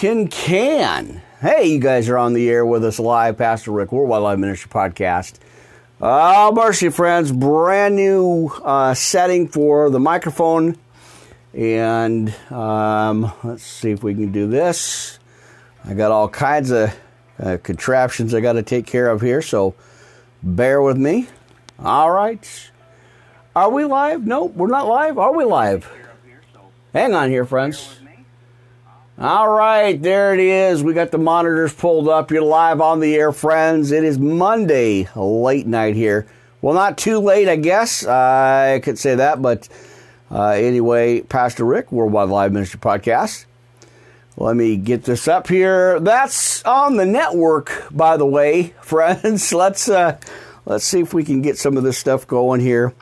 Tin Can. Hey, you guys are on the air with us live, Pastor Rick, Worldwide Live Ministry Podcast. Oh, mercy, friends. Brand new uh, setting for the microphone. And um, let's see if we can do this. I got all kinds of uh, contraptions I got to take care of here, so bear with me. All right. Are we live? No, we're not live. Are we live? Hang on here, friends. All right, there it is. We got the monitors pulled up. You're live on the air, friends. It is Monday, late night here. Well, not too late, I guess. I could say that, but uh, anyway, Pastor Rick, Worldwide Live Ministry Podcast. Let me get this up here. That's on the network, by the way, friends. Let's uh, let's see if we can get some of this stuff going here.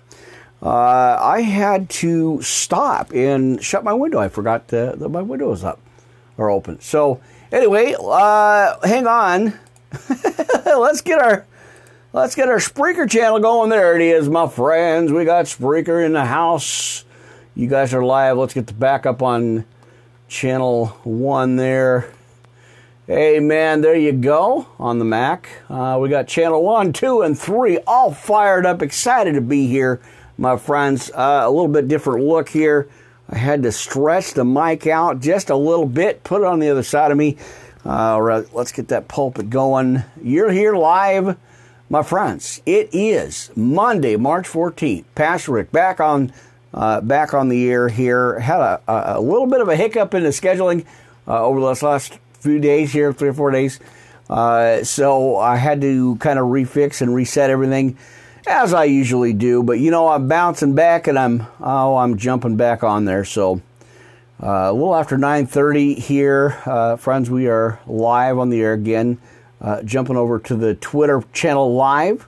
Uh, I had to stop and shut my window. I forgot that my window was up are open. So anyway, uh, hang on. let's get our let's get our Spreaker channel going. There it is, my friends. We got Spreaker in the house. You guys are live. Let's get the backup on channel one there. Hey man, there you go on the Mac. Uh, we got channel one, two, and three all fired up, excited to be here, my friends. Uh, a little bit different look here. I had to stretch the mic out just a little bit, put it on the other side of me. All right, let's get that pulpit going. You're here live, my friends. It is Monday, March 14th. Pastor Rick back on uh, back on the air here. Had a, a, little bit of a hiccup in the scheduling uh, over the last few days here, three or four days. Uh, so I had to kind of refix and reset everything as I usually do. But you know, I'm bouncing back and I'm oh, I'm jumping back on there. So uh, a little after 9:30 here, uh, friends, we are live on the air again. Uh, jumping over to the Twitter channel live.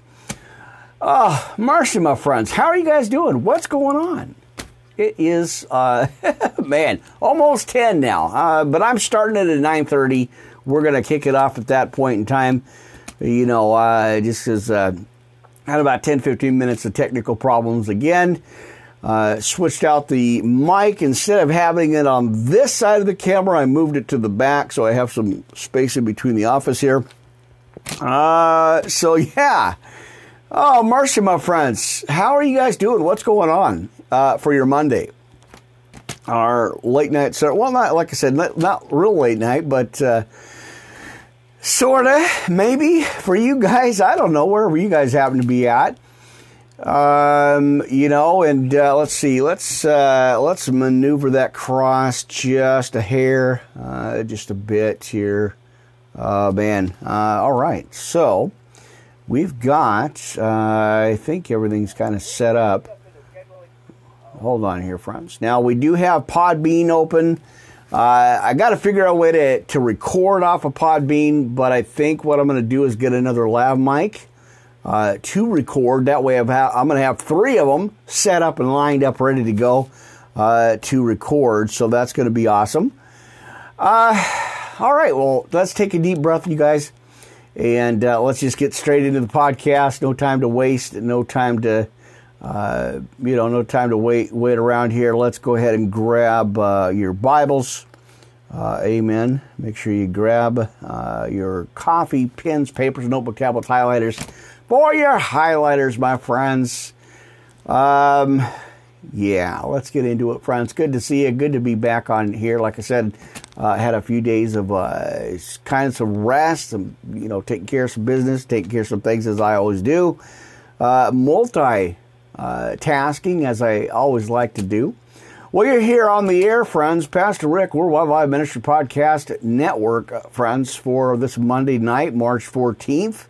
Oh, mercy, my friends, how are you guys doing? What's going on? It is, uh, man, almost 10 now, uh, but I'm starting it at 9:30. We're gonna kick it off at that point in time. You know, uh, just as had about 10 15 minutes of technical problems again. Uh, switched out the mic. Instead of having it on this side of the camera, I moved it to the back so I have some space in between the office here. Uh, so, yeah. Oh, mercy, my friends. How are you guys doing? What's going on uh, for your Monday? Our late night, so, well, not like I said, not, not real late night, but uh, Sorta, maybe for you guys. I don't know wherever you guys happen to be at. Um, you know, and uh, let's see. Let's uh, let's maneuver that cross just a hair, uh, just a bit here. Uh, man. Uh, all right. So we've got. Uh, I think everything's kind of set up. Hold on here, friends. Now we do have Podbean open. Uh, I got to figure out a way to, to record off of Podbean, but I think what I'm going to do is get another lav mic uh, to record. That way, i am going to have three of them set up and lined up, ready to go uh, to record. So that's going to be awesome. Uh, all right, well, let's take a deep breath, you guys, and uh, let's just get straight into the podcast. No time to waste, no time to uh, you know, no time to wait wait around here. Let's go ahead and grab uh, your Bibles. Uh, amen. Make sure you grab uh, your coffee, pens, papers, notebook, tablets, highlighters for your highlighters, my friends. Um, yeah, let's get into it, friends. Good to see you. Good to be back on here. Like I said, uh, had a few days of uh, kind of some rest, and you know, taking care of some business, taking care of some things as I always do. Multi uh, tasking, as I always like to do. Well, you're here on the air, friends. Pastor Rick, we're Live Ministry Podcast Network, uh, friends, for this Monday night, March 14th,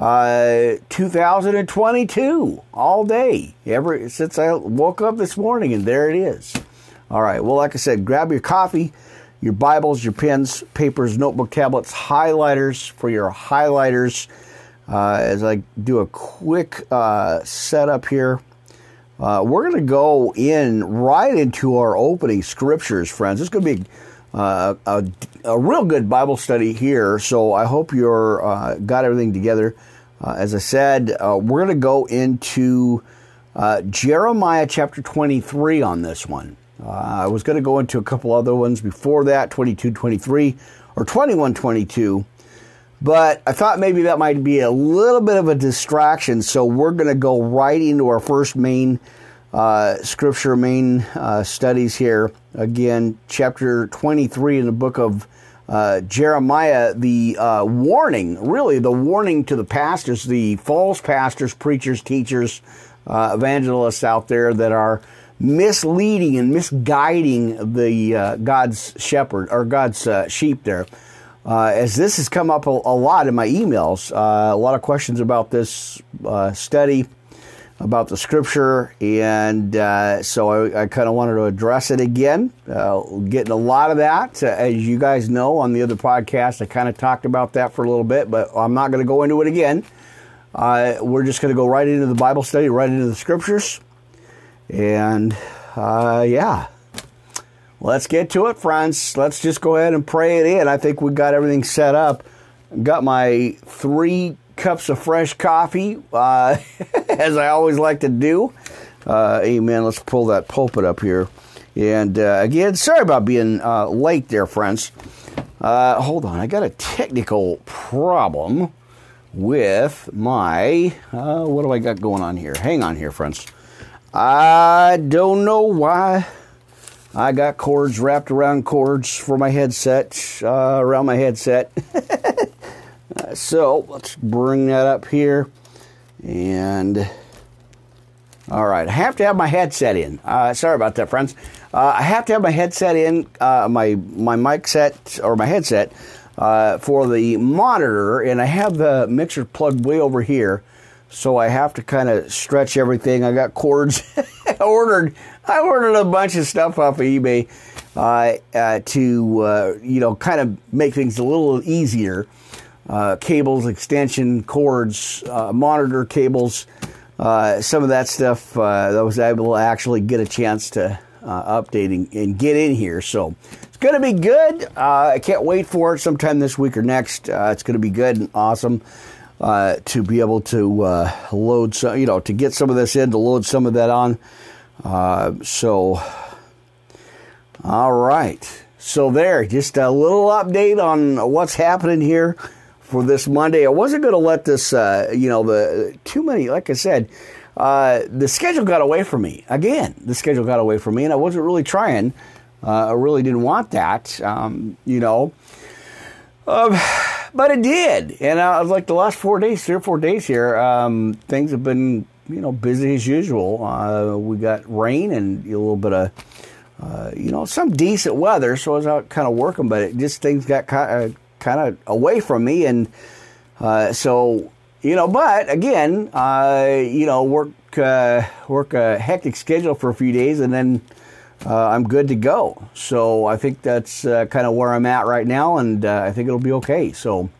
uh, 2022, all day, ever since I woke up this morning, and there it is. All right, well, like I said, grab your coffee, your Bibles, your pens, papers, notebook, tablets, highlighters for your highlighters uh, as I do a quick uh, setup here. Uh, we're going to go in right into our opening scriptures, friends. It's going to be uh, a, a, real good Bible study here. So I hope you're uh, got everything together. Uh, as I said, we're going to go into Jeremiah chapter 23 on this one. Uh, I was going to go into a couple other ones before that, 22 23 or 21 22. But I thought maybe that might be a little bit of a distraction. So we're going to go right into our first main uh, scripture, main uh, studies here. Again, chapter 23 in the book of uh, Jeremiah, the uh, warning, really the warning to the pastors, the false pastors, preachers, teachers, uh, evangelists out there that are misleading and misguiding the uh, God's shepherd or God's sheep there. Uh, as this has come up a, a lot in my emails, a lot of questions about this study about the scripture, and uh, so I, I kind of wanted to address it again. Uh, getting a lot of that, uh, as you guys know, on the other podcast, I kind of talked about that for a little bit, but I'm not going to go into it again. Uh, we're just going to go right into the Bible study, right into the scriptures, and uh, yeah. Let's get to it, friends. Let's just go ahead and pray it in. I think we got everything set up. Got my three cups of fresh coffee, uh, as I always like to do. Uh, amen. Let's pull that pulpit up here. And uh, again, sorry about being uh, late there, friends. Uh, hold on, I got a technical problem with my. Uh, what do I got going on here? Hang on here, friends. I don't know why I got cords wrapped around cords for my headset, around my headset. Uh, so let's bring that up here. And all right, I have to have my headset in. Uh, sorry about that, friends. Uh, I have to have my headset in, uh, my my mic set or my headset uh, for the monitor, and I have the mixer plugged way over here. So I have to kind of stretch everything. I got cords. Ordered. I ordered a bunch of stuff off of eBay uh, to you know kind of make things a little easier uh, cables, extension cords, uh, monitor cables, uh, some of that stuff uh, I was able to actually get a chance to uh, update and, and, get in here. So it's going to be good. Uh, I can't wait for it sometime this week or next. it's going to be good and awesome. To be able to load some, you know, to get some of this in, to load some of that on. so, all right. So there, just a little update on what's happening here for this Monday. I wasn't going to let this, uh, you know, the too many. Like I said, uh, the schedule got away from me again. The schedule got away from me, and I wasn't really trying. Uh, I really didn't want that, um, you know. Um, but it did, and I was like the last four days, three or four days here. Um, things have been, you know, busy as usual. Uh, we got rain and a little bit of. Uh, you know, some decent weather, so I was out kind of working, but it just things got kind of kind of away from me, and uh, so you know. But again, uh, you know, work uh, work a hectic schedule for a few days, and then uh, I'm good to go. So I think that's uh, kind of where I'm at right now, and uh, I think it'll be okay. So.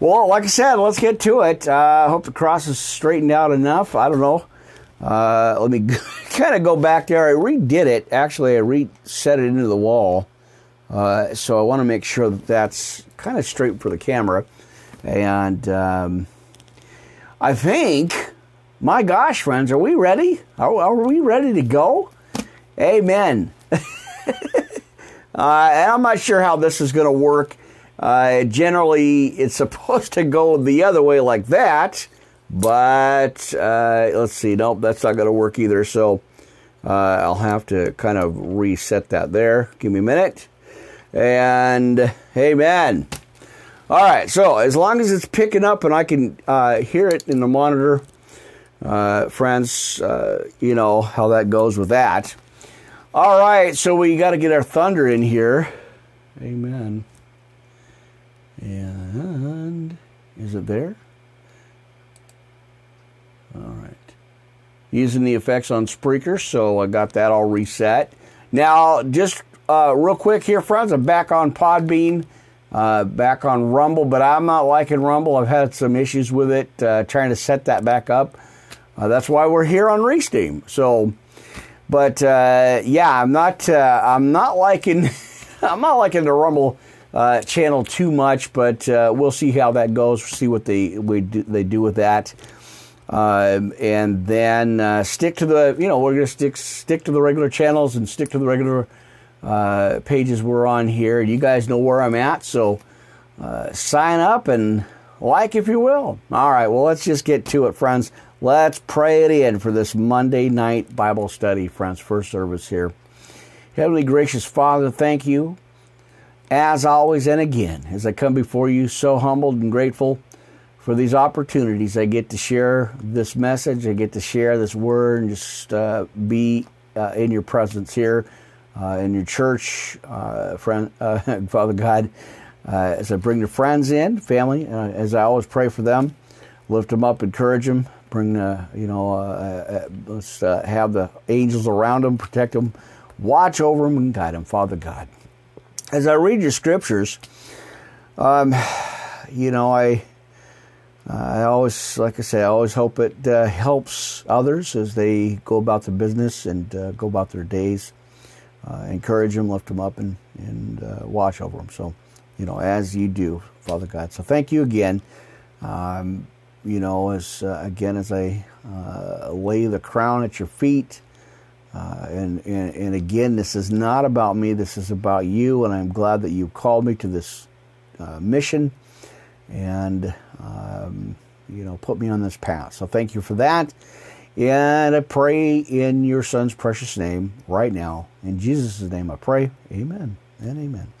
Well, like I said, let's get to it. I hope the cross is straightened out enough. I don't know. let me kind of go back there. I redid it. Actually, I reset it into the wall. Uh, so I want to make sure that that's kind of straight for the camera. And um, I think, my gosh, friends, are we ready? Are, are we ready to go? Amen. uh, I'm not sure how this is going to work. Uh, generally, it's supposed to go the other way like that, but uh, let's see. Nope, that's not going to work either. So uh, I'll have to kind of reset that there. Give me a minute. And amen. All right, so as long as it's picking up and I can uh, hear it in the monitor, uh, friends, you know how that goes with that. All right, so we got to get our thunder in here. Amen. And is it there? All right. Using the effects on Spreaker, so I got that all reset. Now, just uh, real quick here, friends, I'm back on Podbean, uh, back on Rumble, but I'm not liking Rumble. I've had some issues with it, uh, trying to set that back up. Uh, that's why we're here on Restream. So, but uh, yeah, I'm not. Uh, I'm not liking. I'm not liking the Rumble channel too much, but we'll see how that goes. See what they we do, they do with that. Um, and then uh, stick to the, you know, we're to stick stick to the regular channels and stick to the regular uh, pages we're on here. You guys know where I'm at, so uh, sign up and like if you will. All right, well, let's just get to it, friends. Let's pray it in for this Monday night Bible study, friends, first service here. Heavenly gracious Father, thank you as always and again as I come before you so humbled and grateful for these opportunities. I get to share this message, I get to share this word, and just uh, be uh, in your presence here uh, in your church, uh, friend, uh, Father God. Uh, as I bring the friends in, family, as I always pray for them, lift them up, encourage them, bring, the, you know, let's have the angels around them, protect them, watch over them, and guide them, Father God. As I read your scriptures, um, you know, I I always, like I say, I always hope it uh, helps others as they go about their business and uh, go about their days. Uh, encourage them, lift them up, and, and uh, watch over them. So, you know, as you do, Father God. So, thank you again. Um, you know, as uh, again, as I uh, lay the crown at your feet. and, and, and again, this is not about me. This is about you, and I'm glad that you called me to this mission and um, you know put me on this path. So thank you for that. And I pray in your son's precious name right now. In Jesus' name I pray. Amen and amen.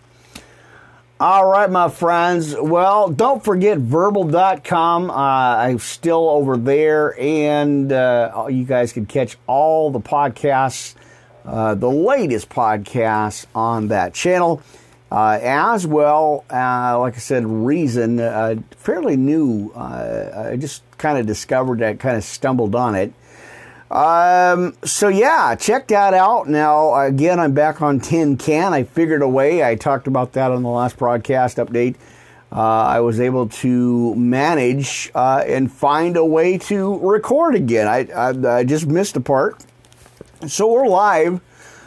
All right, my friends. Well, don't forget verbal.com. Uh, I'm still over there, and uh, you guys can catch all the podcasts, uh, the latest podcasts on that channel. Uh, as well, uh, like I said, Reason, fairly new. Uh, I just kind of discovered that, kind of stumbled on it. Um, so yeah, check that out. Now, again, I'm back on Tin Can. I figured a way. I talked about that on the last broadcast update. Uh, I was able to manage uh, and find a way to record again. I, I, I just missed a part. So we're live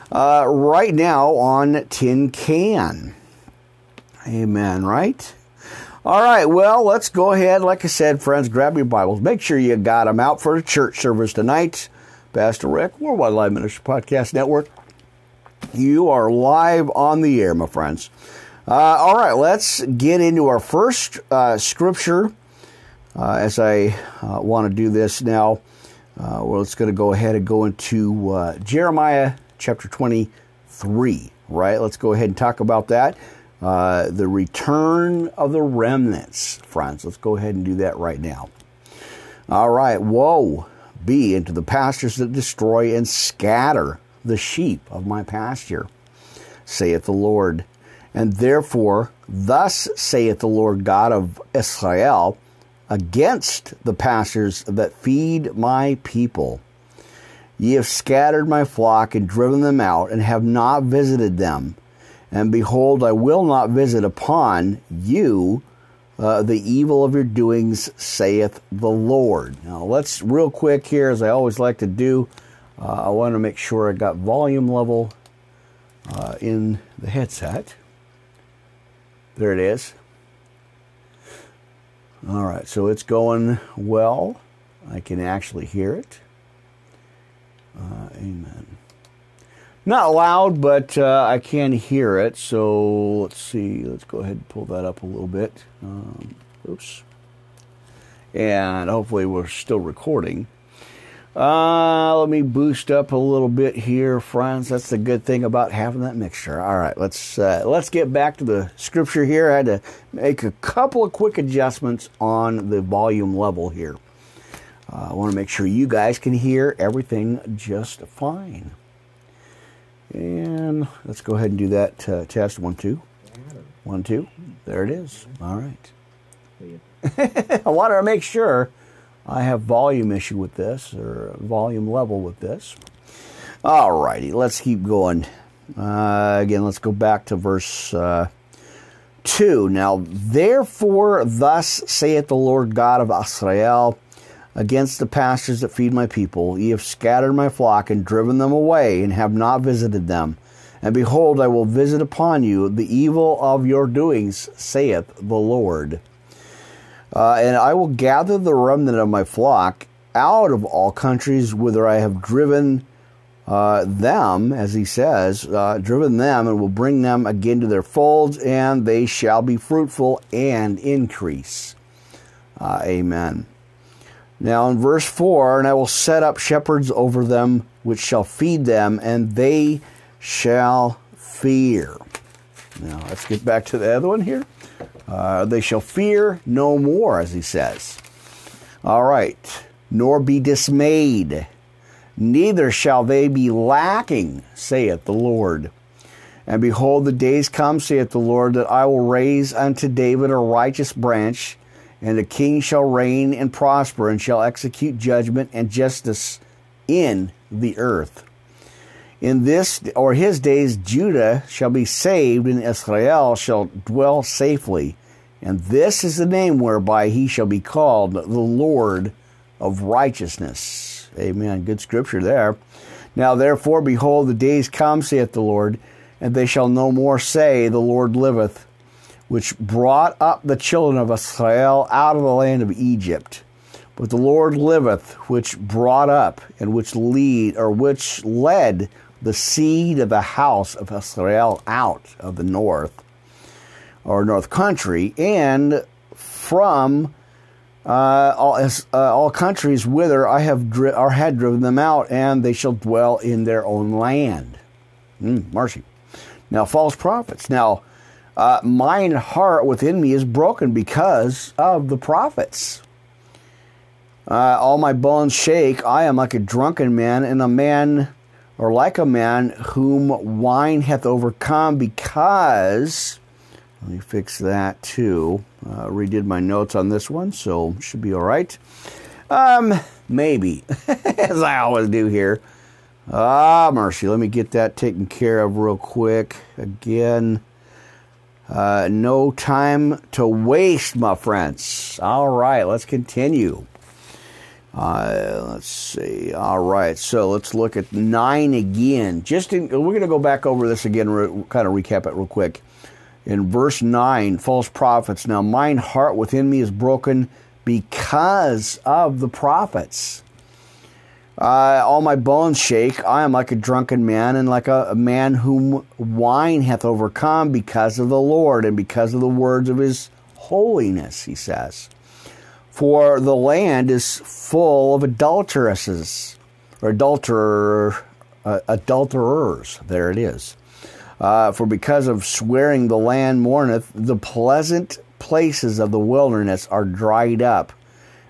uh, right now on Tin Can. Amen, right? All right, well, let's go ahead. Like I said, friends, grab your Bibles. Make sure you got them out for the church service tonight. Pastor Rick, Worldwide Live Ministry Podcast Network. You are live on the air, my friends. Uh, all right, let's get into our first uh, scripture uh, as I uh, want to do this now. Uh, well, it's going to go ahead and go into uh, Jeremiah chapter 23, right? Let's go ahead and talk about that. The return of the remnants, friends. Let's go ahead and do that right now. All right. Woe be into the pastures that destroy and scatter the sheep of my pasture, saith the Lord. And therefore, thus saith the Lord God of Israel against the pastures that feed my people. Ye have scattered my flock and driven them out, and have not visited them and behold, I will not visit upon you uh, the evil of your doings, saith the Lord. Now, let's real quick here, as I always like to do, uh, I want to make sure I got volume level uh, in the headset. There it is. All right, so it's going well. I can actually hear it. Uh, amen. Not loud, but uh, I can hear it. So let's see. Let's go ahead and pull that up a little bit. Um, oops. And hopefully we're still recording. Uh, let me boost up a little bit here, friends. That's the good thing about having that mixture. All right, let's uh, let's get back to the scripture here. I had to make a couple of quick adjustments on the volume level here. Uh, I want to make sure you guys can hear everything just fine. And let's go ahead and do that uh, test. One, two. One, two. There it is. All right. I want to make sure I have volume issue with this or volume level with this. All righty, let's keep going. Uh, again, let's go back to verse uh, 2. Now, therefore, thus saith the Lord God of Israel against the pastures that feed my people. Ye have scattered my flock and driven them away, and have not visited them. And behold, I will visit upon you the evil of your doings, saith the Lord. Uh, and I will gather the remnant of my flock out of all countries whither I have driven uh, them, as he says, uh, driven them, and will bring them again to their folds, and they shall be fruitful and increase. Uh, amen. Now, in verse 4, and I will set up shepherds over them, which shall feed them, and they shall fear. Now, let's get back to the other one here. Uh, they shall fear no more, as he says. All right. Nor be dismayed neither shall they be lacking, saith the Lord. And behold, the days come, saith the Lord, that I will raise unto David a righteous branch, and the king shall reign and prosper, and shall execute judgment and justice in the earth. In this or his days, Judah shall be saved, and Israel shall dwell safely. And this is the name whereby he shall be called the Lord of righteousness. Amen. Good scripture there. Now, therefore, behold, the days come, saith the Lord, and they shall no more say, The Lord liveth, which brought up the children of Israel out of the land of Egypt. But the Lord liveth, which brought up and which lead or which led the seed of the house of Israel out of the north or north country, and from uh, all, uh, all countries whither I have dri- or had driven them out, and they shall dwell in their own land. Mm, mercy. Now, false prophets. Now, uh, mine heart within me is broken because of the prophets. Uh, all my bones shake. I am like a drunken man, and a man, or like a man whom wine hath overcome, because let me fix that too. Uh, redid my notes on this one, so should be all right. Um, maybe, as I always do here. Ah, mercy. Let me get that taken care of real quick. Again, uh, no time to waste, my friends. All right, let's continue. Uh, let's see. All right, so let's look at nine again. Just in, we're going to go back over this again, re, kind of recap it real quick in verse 9 false prophets. Now, mine heart within me is broken because of the prophets. Uh, all my bones shake. I am like a drunken man, and like a, a, man whom wine hath overcome because of the Lord and because of the words of his holiness, he says. For the land is full of adulteresses, or adulterer, uh, adulterers. There it is. Uh, for because of swearing the land mourneth, the pleasant places of the wilderness are dried up,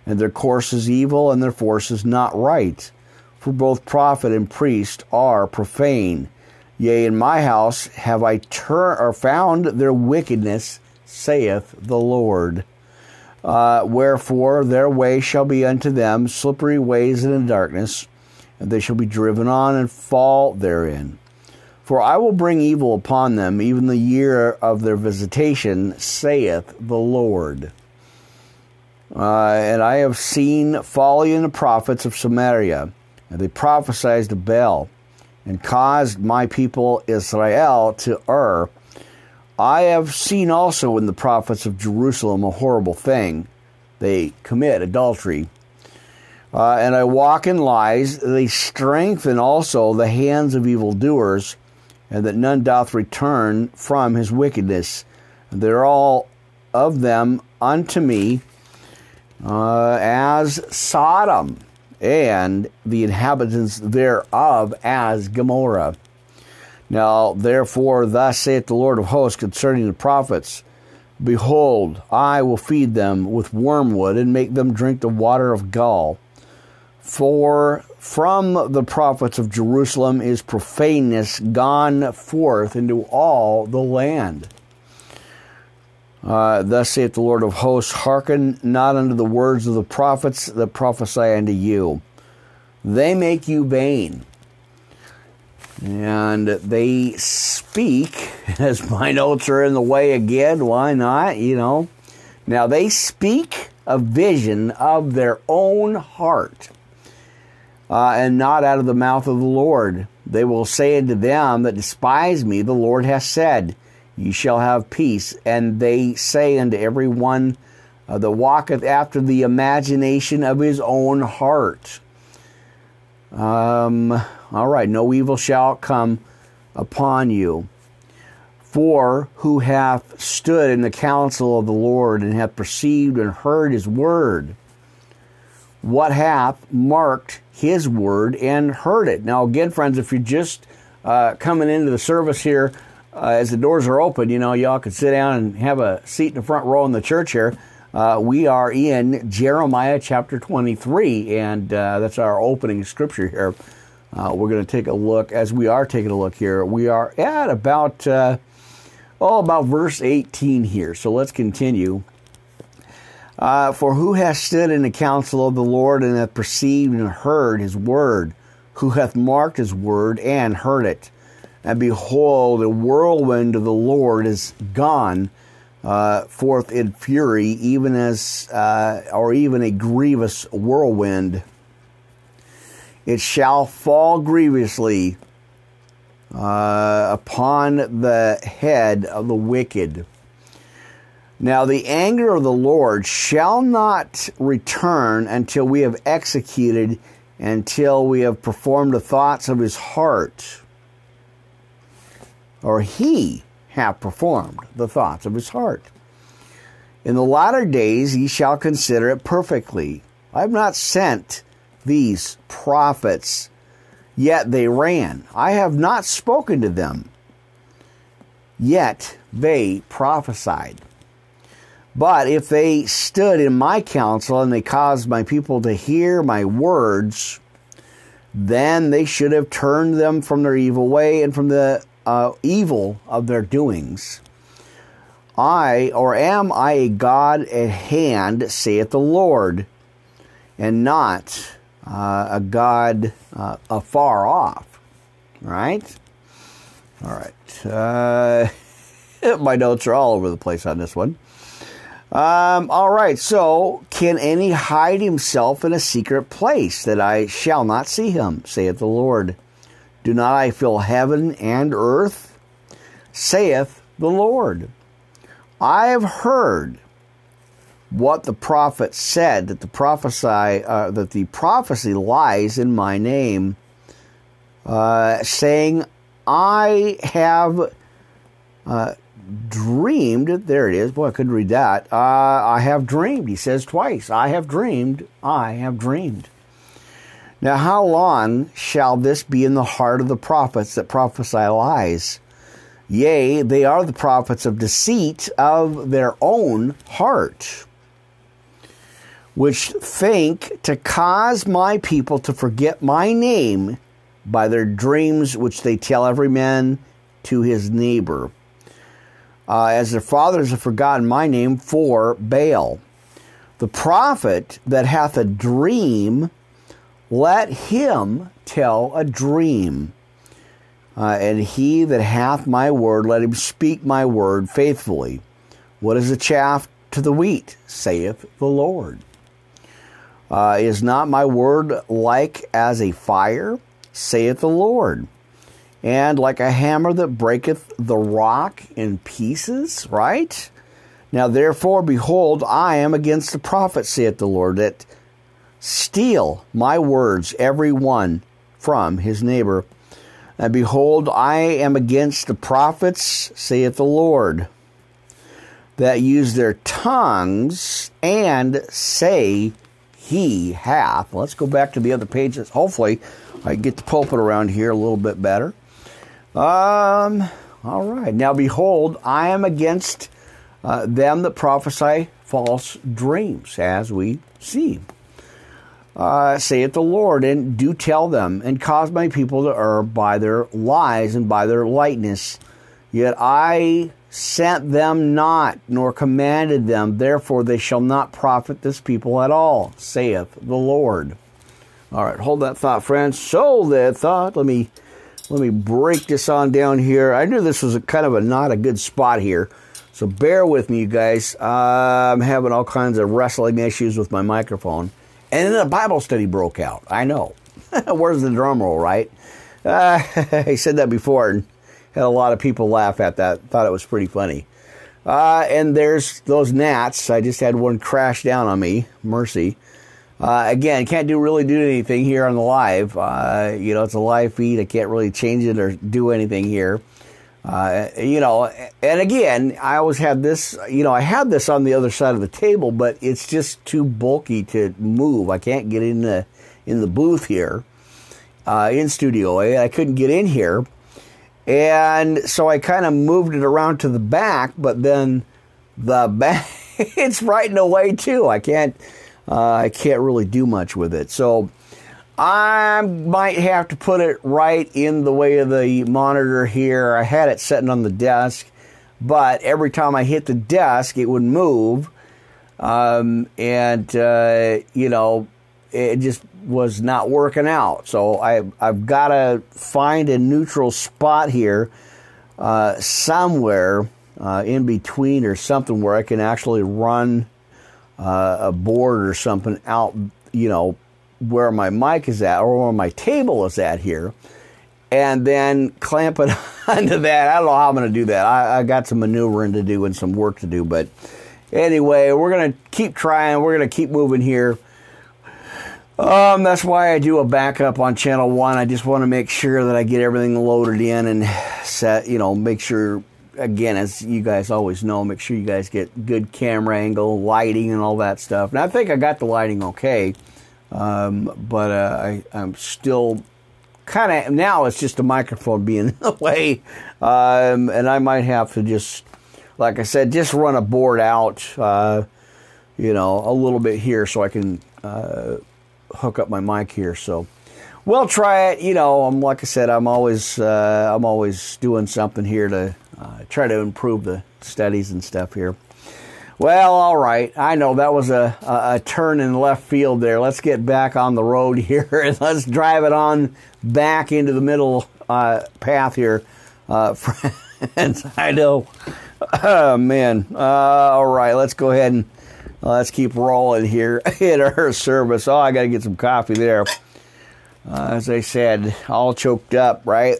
and their course is evil, and their force is not right. For both prophet and priest are profane. Yea, in my house have I turned or found their wickedness, saith the Lord. Uh, wherefore their way shall be unto them slippery ways in the darkness, and they shall be driven on and fall therein. For I will bring evil upon them, even the year of their visitation, saith the Lord. Uh, and I have seen folly in the prophets of Samaria, they prophesied to Baal, and caused my people Israel to err. I have seen also in the prophets of Jerusalem a horrible thing. They commit adultery. Uh, and I walk in lies. They strengthen also the hands of evildoers and that none doth return from his wickedness. They're all of them unto me uh, as Sodom, and the inhabitants thereof as Gomorrah. Now, therefore, thus saith the Lord of hosts concerning the prophets Behold, I will feed them with wormwood and make them drink the water of gall. For from the prophets of Jerusalem is profaneness gone forth into all the land. Uh, thus saith the Lord of hosts Hearken not unto the words of the prophets that prophesy unto you. They make you vain. And they speak, as my notes are in the way again, why not? You know. Now they speak a vision of their own heart uh, and not out of the mouth of the Lord. They will say unto them that despise me, the Lord hath said, Ye shall have peace. And they say unto every one uh, that walketh after the imagination of his own heart. Um, all right, no evil shall come upon you. For who hath stood in the counsel of the Lord and hath perceived and heard his word? What hath marked his word and heard it? Now, again, friends, if you're just uh, coming into the service here uh, as the doors are open, you know, y'all could sit down and have a seat in the front row in the church here. Uh, we are in Jeremiah chapter 23, and uh, that's our opening scripture here. Uh, we're going to take a look, as we are taking a look here, we are at about, uh, oh, about verse 18 here. So let's continue. Uh, For who hath stood in the counsel of the Lord and hath perceived and heard his word? Who hath marked his word and heard it? And behold, the whirlwind of the Lord is gone uh, forth in fury, even as, uh, or even a grievous whirlwind. It shall fall grievously uh, upon the head of the wicked. Now, the anger of the Lord shall not return until we have executed, until we have performed the thoughts of his heart. Or he have performed the thoughts of his heart. In the latter days ye shall consider it perfectly. I have not sent these prophets, yet they ran. I have not spoken to them, yet they prophesied. But if they stood in my counsel and they caused my people to hear my words, then they should have turned them from their evil way and from the uh, evil of their doings. I, or am I a God at hand, saith the Lord, and not uh, a God uh, afar off. Right? All right. Uh, my notes are all over the place on this one. Um, all right. So, can any hide himself in a secret place that I shall not see him, saith the Lord? Do not I fill heaven and earth? saith the Lord. I have heard what the prophet said that the prophesy uh, that the prophecy lies in my name, uh, saying, "I have uh, dreamed." There it is. Boy, I couldn't read that. Uh, I have dreamed. He says twice. I have dreamed. I have dreamed. Now, how long shall this be in the heart of the prophets that prophesy lies? Yea, they are the prophets of deceit of their own heart, which think to cause my people to forget my name by their dreams which they tell every man to his neighbor, uh, as their fathers have forgotten my name for Baal. The prophet that hath a dream let him tell a dream. Uh, and he that hath my word, let him speak my word faithfully. What is the chaff to the wheat, saith the Lord? Uh, is not my word like as a fire, saith the Lord? And like a hammer that breaketh the rock in pieces, right? Now therefore, behold, I am against the prophet, saith the Lord, that steal my words, every one from his neighbor. And behold, I am against the prophets, saith the Lord, that use their tongues and say, He hath. Let's go back to the other pages. Hopefully, I get the pulpit around here a little bit better. Um, all right. Now, behold, I am against uh, them that prophesy false dreams, as we see uh, saith the Lord, and do tell them, and cause my people to err by their lies and by their lightness. Yet I sent them not, nor commanded them, therefore they shall not profit this people at all, saith the Lord. All right, hold that thought, friends. So that thought, let me let me break this on down here. I knew this was a kind of a not a good spot here, so bear with me, you guys. Uh, I'm having all kinds of wrestling issues with my microphone. And then a Bible study broke out. I know. Where's the drum roll, right? Uh, I said that before and had a lot of people laugh at that. Thought it was pretty funny. Uh, and there's those gnats. I just had one crash down on me. Mercy. Uh, again, can't do really do anything here on the live. Uh, you know, it's a live feed. I can't really change it or do anything here. Uh, you know, and again, I always had this. You know, I had this on the other side of the table, but it's just too bulky to move. I can't get in the in the booth here uh, in Studio. I couldn't get in here, and so I kind of moved it around to the back. But then the back, it's right in the way too. I can't uh, I can't really do much with it. So I might have to put it right in the way of the monitor here. I had it sitting on the desk, but every time I hit the desk, it would move. Um, and, uh, you know, it just was not working out. So I, I've got to find a neutral spot here uh, somewhere uh, in between or something where I can actually run uh, a board or something out, you know, where my mic is at or where my table is at here, and then clamp it onto that. I don't know how I'm going to do that. I, I got some maneuvering to do and some work to do, but anyway, we're going to keep trying. We're going to keep moving here. Um, that's why I do a backup on channel one. I just want to make sure that I get everything loaded in and set, you know, make sure again, as you guys always know, make sure you guys get good camera angle, lighting, and all that stuff. And I think I got the lighting okay, um, but uh, I, I'm still kind of now it's just a microphone being in the way, um, and I might have to just, like I said, just run a board out, uh, you know, a little bit here so I can uh, hook up my mic here. So we'll try it. You know, I'm like I said, I'm always uh, I'm always doing something here to uh, try to improve the studies and stuff here. Well, all right. I know that was a, a, a, turn in left field there. Let's get back on the road here and let's drive it on back into the middle uh, path here. Uh, friends, I know. Oh, man. Uh, all right. Let's go ahead and let's keep rolling here in our service. Oh, I got to get some coffee there. Uh, as I said, all choked up, right?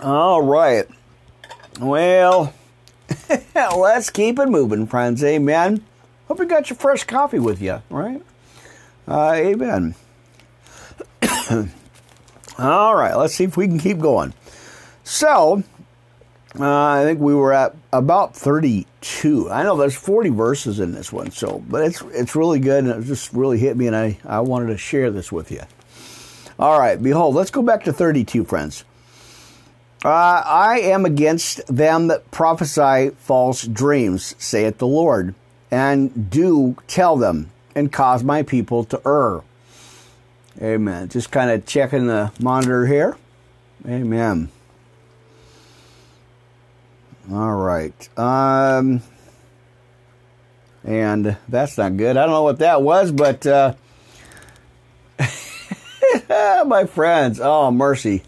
All right. Well, let's keep it moving, friends. Amen. Hope you got your fresh coffee with you, right? Uh, amen. All right, let's see if we can keep going. So, uh, I think we were at about 32. I know there's 40 verses in this one, so but it's it's really good and it just really hit me, and I, I wanted to share this with you. All right, behold, let's go back to 32, friends. Uh, I am against them that prophesy false dreams, saith the Lord, and do tell them, and cause my people to err. Amen. Just kind of checking the monitor here. Amen. All right. Um, and that's not good. I don't know what that was, but uh, my friends, oh mercy.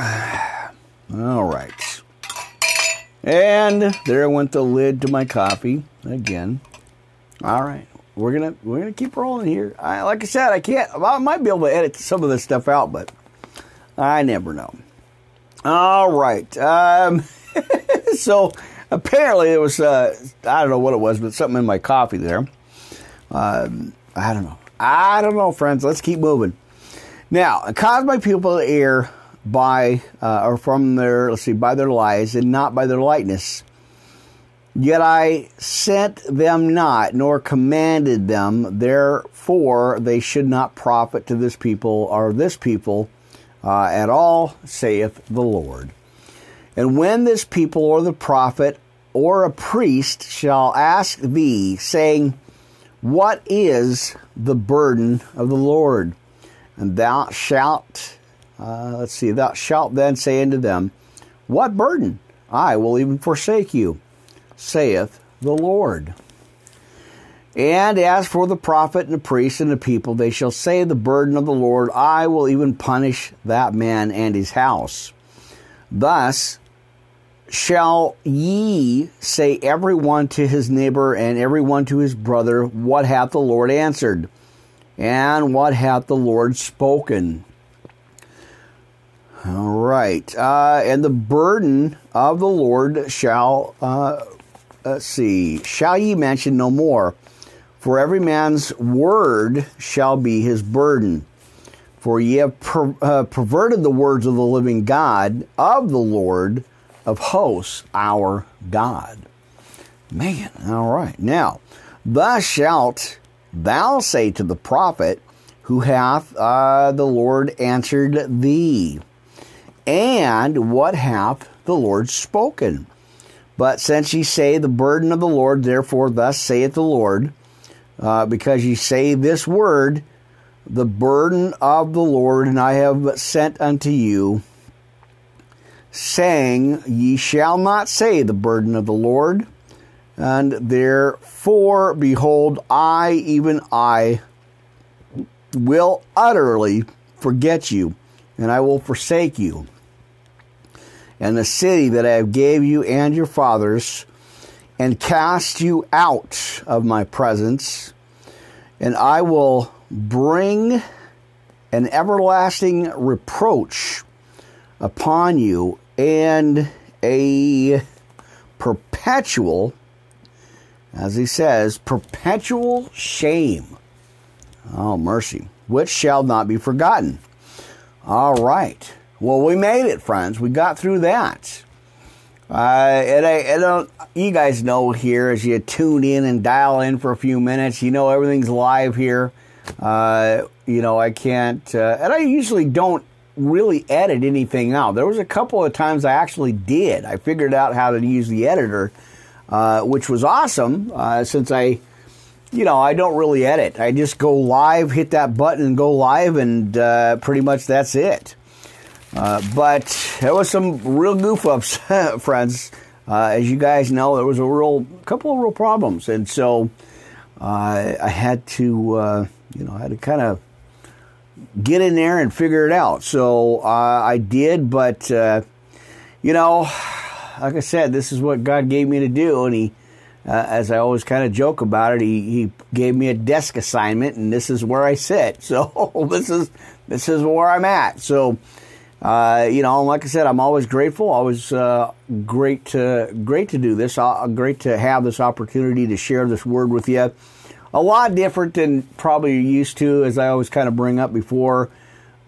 All right. And there went the lid to my coffee again. All right. We're gonna we're gonna keep rolling here. I, like I said, I can't. I might be able to edit some of this stuff out, but I never know. All right. Um, so apparently it was uh, I don't know what it was, but something in my coffee there. Um, I don't know. I don't know, friends. Let's keep moving. Now, cause my people to err by uh, or from their let's see by their lies and not by their likeness. Yet I sent them not, nor commanded them. Therefore, they should not profit to this people or this people uh, at all, saith the Lord. And when this people or the prophet or a priest shall ask thee, saying, What is the burden of the Lord? And thou shalt uh, let's see, thou shalt then say unto them, What burden? I will even forsake you, saith the Lord. And as for the prophet and the priest and the people, they shall say the burden of the Lord, I will even punish that man and his house. Thus shall ye say every one to his neighbor and every one to his brother, What hath the Lord answered? And what hath the Lord spoken? All right. Uh, and the burden of the Lord shall, uh, let's see, shall ye mention no more. For every man's word shall be his burden. For ye have per, uh, perverted the words of the living God, of the Lord of hosts, our God. Man, all right. Now, thus shalt thou say to the prophet, who hath uh, the Lord answered thee? And what hath the Lord spoken? But since ye say the burden of the Lord, therefore thus saith the Lord, uh, because ye say this word, the burden of the Lord, and I have sent unto you, saying, Ye shall not say the burden of the Lord, and therefore, behold, I, even I, will utterly forget you, and I will forsake you. And the city that I have gave you and your fathers, and cast you out of my presence, and I will bring an everlasting reproach upon you and a perpetual, as he says, perpetual shame. Oh, mercy, which shall not be forgotten. All right. Well, we made it, friends. We got through that. Uh, and I, and you guys know here as you tune in and dial in for a few minutes, you know everything's live here. Uh, you know, I can't, uh, and I usually don't really edit anything out. There was a couple of times I actually did. I figured out how to use the editor, uh, which was awesome uh, since I, you know, I don't really edit. I just go live, hit that button, go live, and uh, pretty much that's it. Uh, but there was some real goof ups, friends. Uh, as you guys know, there was a real couple of real problems, and so uh, I had to, uh, you know, I had to kind of get in there and figure it out. So uh, I did, but you know, like I said, this is what God gave me to do, and He. As I always kind of joke about it, he, he gave me a desk assignment, and this is where I sit. So this is this is where I'm at. So uh, you know, like I said, I'm always grateful. Always uh, great to great to do this. Uh, great to have this opportunity to share this word with you. A lot different than probably you're used to, as I always kind of bring up before.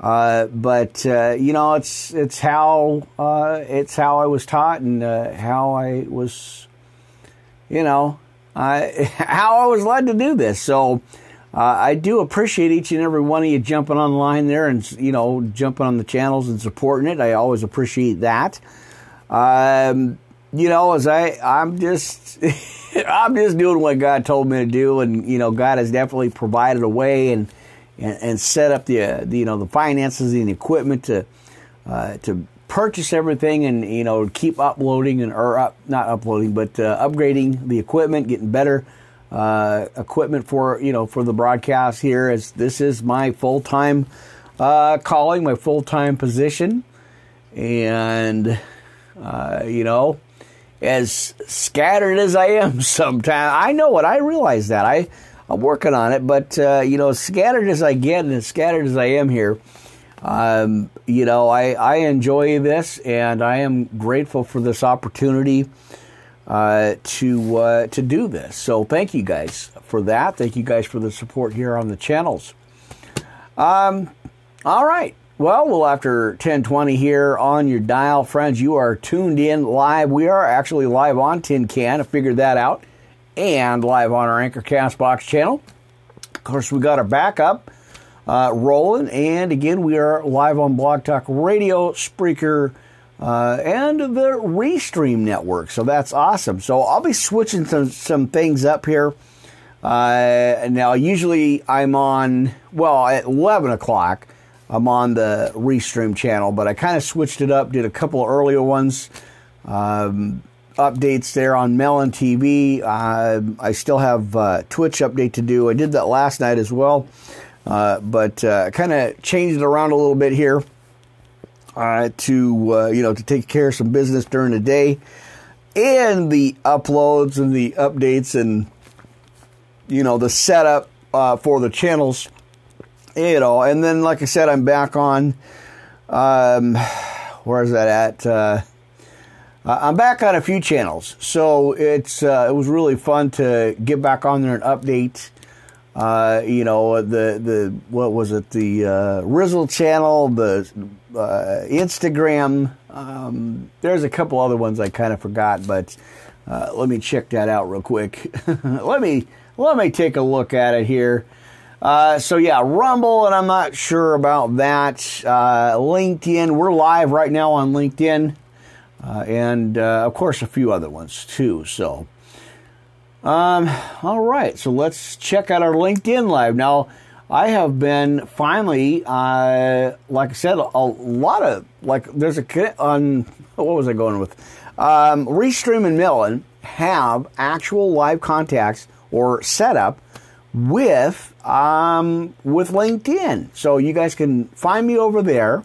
Uh, but uh, you know, it's it's how uh, it's how I was taught and how I was, you know, I, how I was led to do this. So uh, I do appreciate each and every one of you jumping online there and you know jumping on the channels and supporting it. I always appreciate that. Um, you know, as I I'm just I'm just doing what God told me to do, and you know, God has definitely provided a way and and, and set up the, uh, the, you know the finances and the equipment to uh, to purchase everything and you know keep uploading and or up not uploading but uh, upgrading the equipment, getting better uh, equipment for you know for the broadcast here. As this is my full time uh, calling, my full time position, and uh, you know, as scattered as I am, sometimes I know it. I realize that I I'm working on it, but uh, you know, as scattered as I get and as scattered as I am here. Um, you know, I, I enjoy this and I am grateful for this opportunity uh, to uh, to do this. So thank you guys for that. Thank you guys for the support here on the channels. Um, all right. Well, well, after 1020 here on your dial, friends, you are tuned in live. We are actually live on Tin Can. I figured that out. And live on our Anchor Castbox channel. Of course, we got our backup uh, rolling. And again, we are live on Blog Talk Radio, Spreaker, uh, and the Restream network. So that's awesome. So I'll be switching some, some things up here. Uh, now, usually I'm on, well, at 11 o'clock, I'm on the Restream channel, but I kind of switched it up, did a couple of earlier ones. Um, updates there on Melon TV. Uh, I still have uh, Twitch update to do. I did that last night as well, uh, but uh, kind of changed it around a little bit here uh, to uh, you know to take care of some business during the day, and the uploads and the updates and you know the setup uh, for the channels, you know. And then, like I said, I'm back on. Um, where is that at? I'm back on a few channels, so it's it was really fun to get back on there and update. Uh, you know the the what was it the uh, Rizzle channel, the uh, Instagram. Um, there's a couple other ones I kind of forgot, but uh, let me check that out real quick. let me let me take a look at it here. Uh, so yeah, Rumble, and I'm not sure about that. Uh, LinkedIn, we're live right now on LinkedIn, and of course a few other ones too. So, um, all right, so let's check out our LinkedIn live now. I have been finally, uh, like I said, a lot of like there's a on what was I going with? Um, Restream and Melon have actual live contacts or setup with um, with LinkedIn. So you guys can find me over there.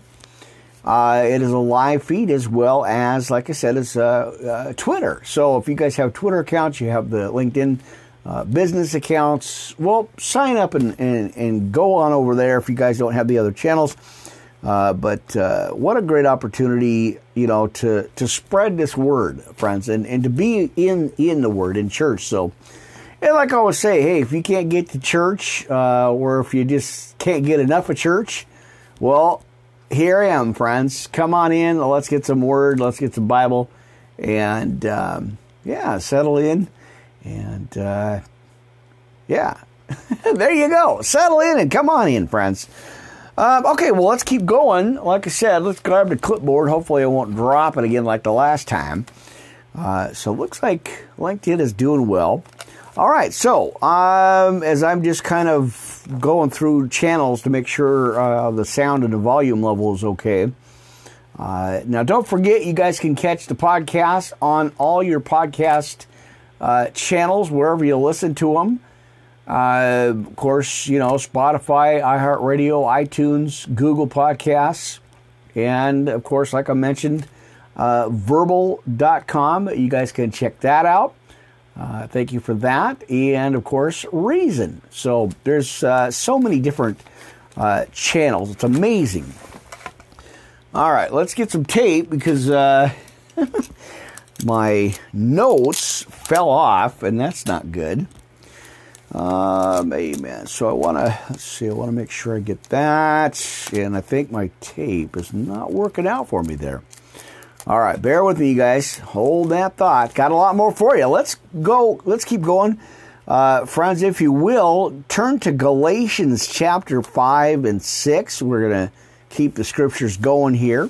Uh, it is a live feed as well as, like I said, it's uh, uh, Twitter. So if you guys have Twitter accounts, you have the LinkedIn uh, business accounts. Well, sign up and, and, and, go on over there if you guys don't have the other channels. Uh, but uh, what a great opportunity, you know, to to spread this word, friends, and, and to be in in the word in church. So and like I always say, hey, if you can't get to church, or if you just can't get enough of church, well, here I am, friends. Come on in. Let's get some word. Let's get some Bible, and um, yeah, settle in, and uh, yeah, there you go. Settle in and come on in, friends. Um, okay, well, let's keep going. Like I said, let's grab the clipboard. Hopefully, I won't drop it again like the last time. Uh, so, looks like LinkedIn is doing well. All right, so um, as I'm just kind of going through channels to make sure uh, the sound and the volume level is okay. Uh, now, don't forget, you guys can catch the podcast on all your podcast uh, channels, wherever you listen to them. Uh, of course, you know, Spotify, iHeartRadio, iTunes, Google Podcasts, and of course, like I mentioned, uh, verbal.com. You guys can check that out. Uh, thank you for that. And of course, Reason. So there's uh, so many different uh, channels. It's amazing. All right, let's get some tape because uh, my notes fell off, and that's not good. Um, amen. So I want to let's see. I want to make sure I get that, and I think my tape is not working out for me there. All right, bear with me, you guys. Hold that thought. Got a lot more for you. Let's go. Let's keep going. Uh, friends, if you will, turn to Galatians chapter 5 and 6. We're going to keep the scriptures going here.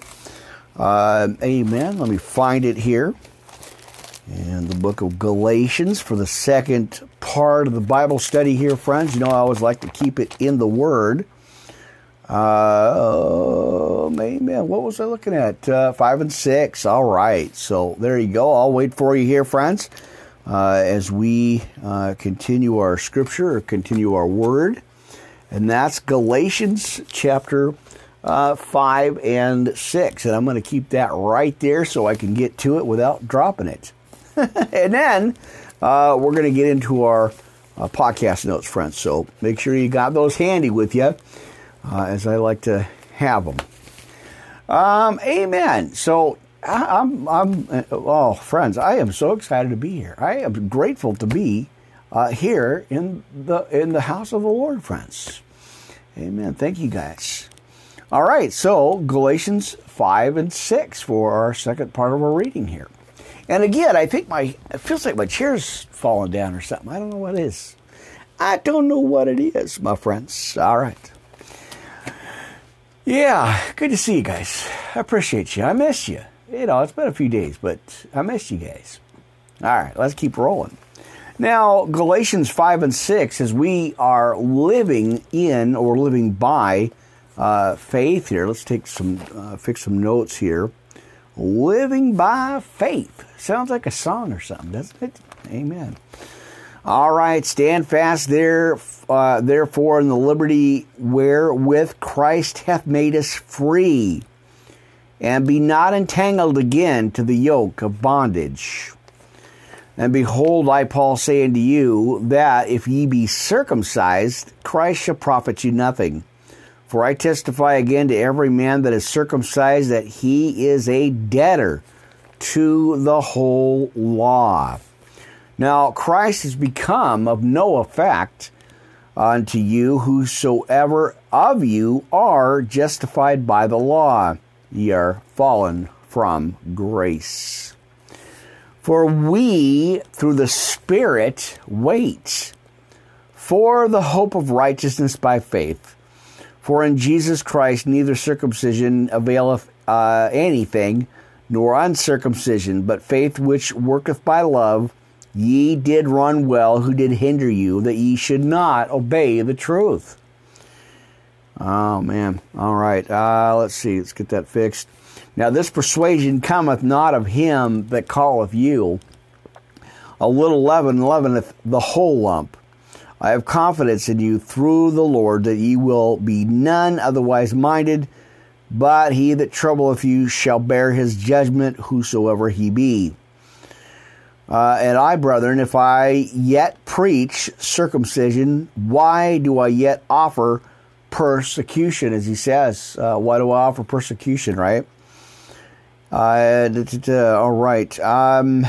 Uh, amen. Let me find it here. And the book of Galatians for the second part of the Bible study here, friends. You know, I always like to keep it in the Word. Uh, amen. What was I looking at? Uh, five and six. All right. So there you go. I'll wait for you here, friends, uh, as we uh, continue our scripture or continue our word. And that's Galatians chapter uh, 5 and 6. And I'm going to keep that right there so I can get to it without dropping it. and then uh, we're going to get into our podcast notes, friends. So make sure you got those handy with you uh, as I like to have them. Um, amen. So I, am I'm, I'm, oh, friends, I am so excited to be here. I am grateful to be uh, here in the in the house of the Lord, friends. Amen. Thank you, guys. All right, so Galatians five and six for our second part of our reading here. And again, I think my it feels like my chair's falling down or something. I don't know what it is. I don't know what it is, my friends. All right. Yeah, good to see you guys. I appreciate you. I miss you. You know, it's been a few days, but I miss you guys. All right, let's keep rolling. Now, Galatians 5 and 6, as we are living in or living by uh, faith here, let's take some, uh, fix some notes here. Living by faith. Sounds like a song or something, doesn't it? Amen. All right, stand fast there, uh, therefore, in the liberty wherewith Christ hath made us free, and be not entangled again to the yoke of bondage. And behold, I, Paul, say unto you that if ye be circumcised, Christ shall profit you nothing. For I testify again to every man that is circumcised that he is a debtor to the whole law. Now, Christ has become of no effect unto you, whosoever of you are justified by the law. Ye are fallen from grace. For we, through the Spirit, wait for the hope of righteousness by faith. For in Jesus Christ neither circumcision availeth uh, anything, nor uncircumcision, but faith which worketh by love. Ye did run well, who did hinder you, that ye should not obey the truth. Oh, man. All right. Uh, let's see. Let's get that fixed. Now, this persuasion cometh not of him that calleth you. A little leaven leaveneth the whole lump. I have confidence in you through the Lord that ye will be none otherwise minded, but he that troubleth you shall bear his judgment, whosoever he be. Uh, and I, brethren, if I yet preach circumcision, why do I yet offer persecution, as he says? Uh, why do I offer persecution, right? Uh, all right. Um,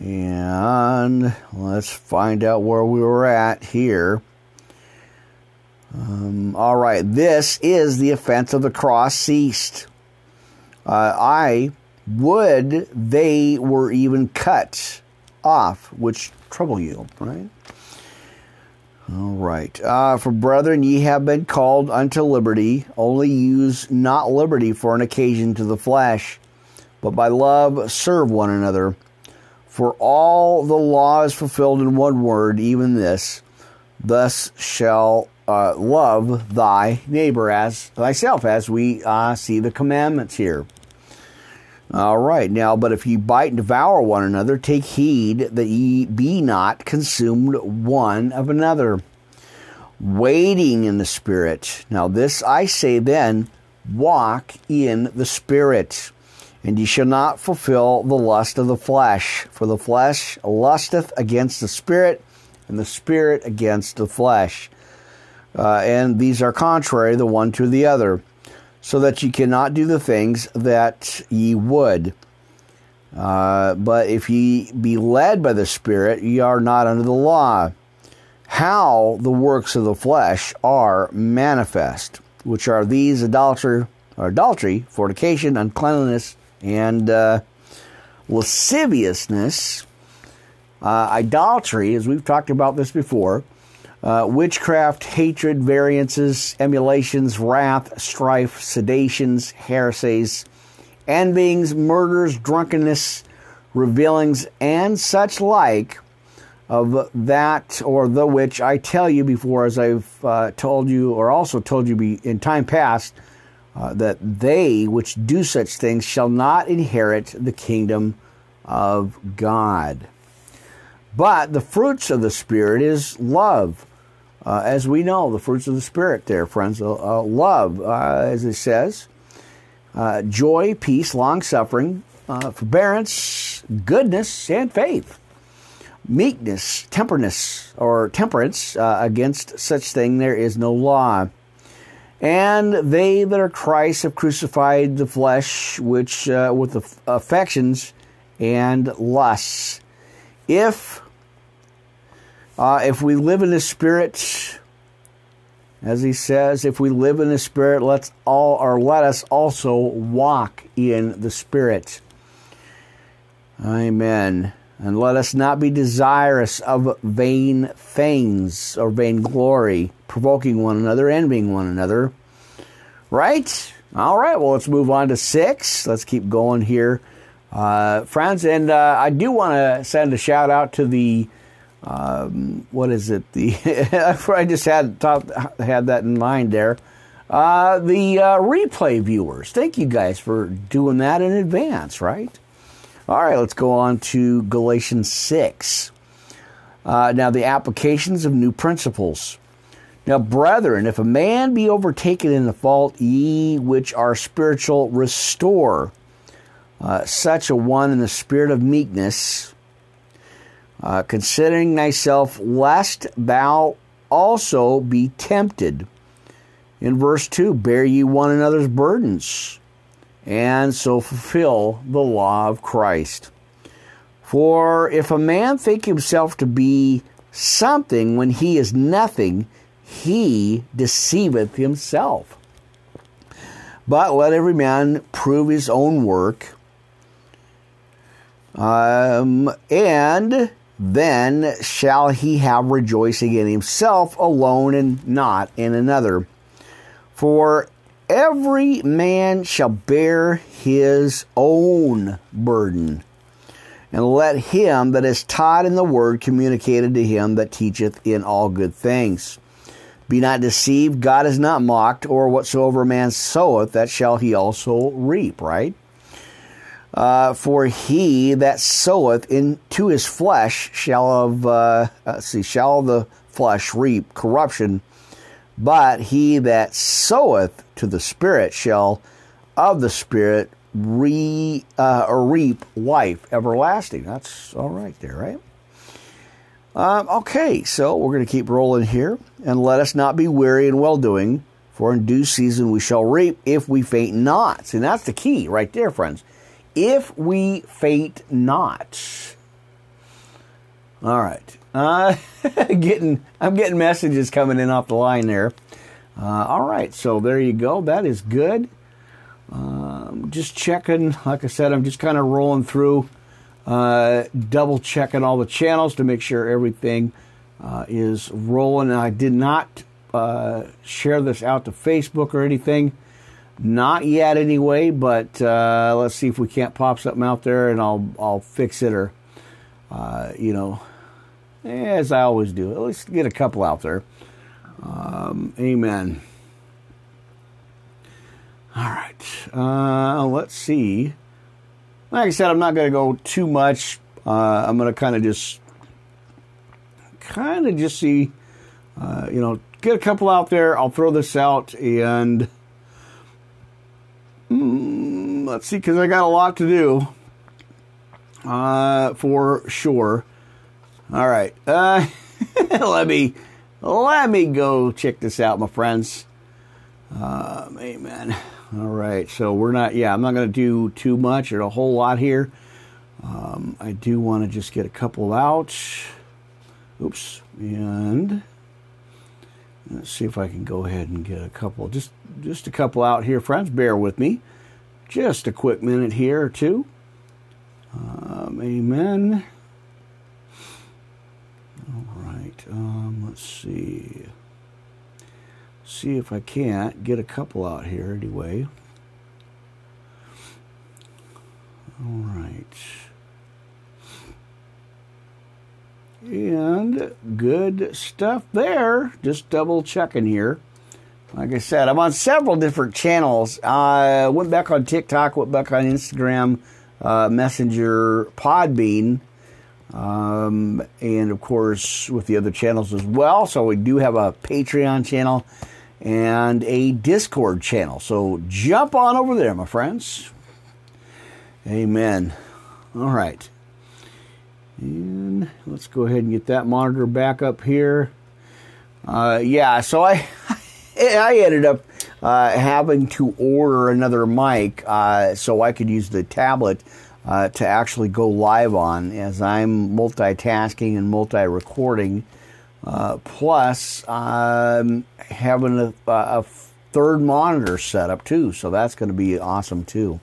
and let's find out where we were at here. Um, all right, this is the offense of the cross ceased. Uh, I would they were even cut off, which trouble you, right? All right. Uh, for brethren, ye have been called unto liberty. Only use not liberty for an occasion to the flesh, but by love serve one another. For all the law is fulfilled in one word, even this thus shall uh, love thy neighbor as thyself, as we uh, see the commandments here. All right, now, but if ye bite and devour one another, take heed that ye be not consumed one of another. Waiting in the Spirit. Now, this I say then walk in the Spirit and ye shall not fulfill the lust of the flesh. For the flesh lusteth against the spirit, and the spirit against the flesh. Uh, and these are contrary the one to the other, so that ye cannot do the things that ye would. Uh, but if ye be led by the Spirit, ye are not under the law. How the works of the flesh are manifest, which are these adultery, adultery fornication, uncleanness, and uh, lasciviousness, uh, idolatry, as we've talked about this before, uh, witchcraft, hatred, variances, emulations, wrath, strife, sedations, heresies, envyings, murders, drunkenness, revealings, and such like of that or the which I tell you before, as I've uh, told you or also told you in time past, uh, that they which do such things shall not inherit the kingdom of God. But the fruits of the Spirit is love. Uh, as we know, the fruits of the Spirit, there, friends, uh, uh love, uh, as it says, uh, joy, peace, long suffering, forbearance, goodness, and faith, meekness, temperance, or temperance. against such thing there is no law. And they that are Christ have crucified the flesh, which uh, with the affections and lusts. If uh, if we live in the Spirit, as he says, if we live in the Spirit, let's all or let us also walk in the Spirit. Amen. And let us not be desirous of vain things or vain glory, provoking one another, envying one another. Right? All right, well, let's move on to six. Let's keep going here, uh, friends. And uh, I do want to send a shout out to the, um, what is it? The I just had had that in mind there. Uh, the uh, replay viewers. Thank you guys for doing that in advance, right? All right, let's go on to Galatians 6. Uh, now, the applications of new principles. Now, brethren, if a man be overtaken in the fault, ye which are spiritual, restore uh, such a one in the spirit of meekness, uh, considering thyself, lest thou also be tempted. in verse 2 Bear ye one another's burdens, and so fulfill the law of Christ. For if a man think himself to be something when he is nothing, he deceiveth himself. But let every man prove his own work, um, and then shall he have rejoicing in himself alone and not in another. For every man shall bear his own burden. And let him that is taught in the word communicated to him that teacheth in all good things. Be not deceived, God is not mocked, or whatsoever man soweth, that shall he also reap, right? Uh, for he that soweth into his flesh shall of uh, see shall the flesh reap corruption, but he that soweth to the spirit shall of the spirit re, uh, reap life everlasting. That's all right there, right? Um, okay, so we're going to keep rolling here. And let us not be weary in well doing, for in due season we shall reap if we faint not. See, that's the key right there, friends. If we faint not. All right. Uh, getting, I'm getting messages coming in off the line there. Uh, all right, so there you go. That is good. Um, just checking. Like I said, I'm just kind of rolling through, uh, double checking all the channels to make sure everything uh, is rolling. I did not uh, share this out to Facebook or anything. Not yet, anyway. But uh, let's see if we can't pop something out there, and I'll I'll fix it or, uh, you know, as I always do. At least get a couple out there. Um, amen. All right. Uh, let's see. Like I said, I'm not going to go too much. Uh, I'm going to kind of just, kind of just see, uh, you know, get a couple out there. I'll throw this out and mm, let's see, because I got a lot to do uh, for sure. All right. Uh, let me let me go check this out, my friends. Um, amen. All right, so we're not, yeah, I'm not going to do too much or a whole lot here. Um, I do want to just get a couple out. Oops, and let's see if I can go ahead and get a couple, just just a couple out here, friends. Bear with me, just a quick minute here or two. Um, amen. All right, um, let's see see if I can't get a couple out here anyway. All right. And good stuff there. Just double checking here. Like I said, I'm on several different channels. I went back on TikTok, went back on Instagram, uh, Messenger, Podbean, um, and of course with the other channels as well. So we do have a Patreon channel and a Discord channel. So jump on over there, my friends. Amen. All right. And let's go ahead and get that monitor back up here. Uh, yeah, so I I ended up uh, having to order another mic uh, so I could use the tablet uh, to actually go live on as I'm multitasking and multi recording. Uh, plus, um, having a, a, third monitor set up too, so that's going to be awesome too.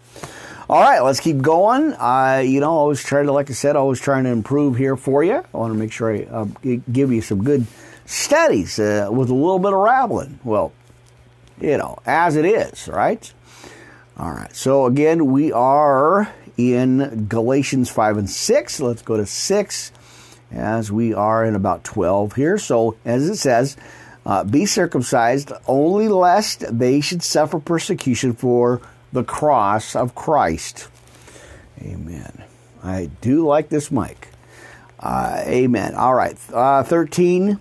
All right, let's keep going. Uh, you know, always try to, like I said, always trying to improve here for you. I want to make sure I uh, give you some good studies uh, with a little bit of rambling. Well, you know, as it is, right? All right, so again, we are in Galatians 5 and 6. Let's go to 6 as we are in about 12 here. So, as it says, uh, be circumcised only lest they should suffer persecution for the cross of Christ. Amen. I do like this mic. Uh, amen. All right. Uh, 13.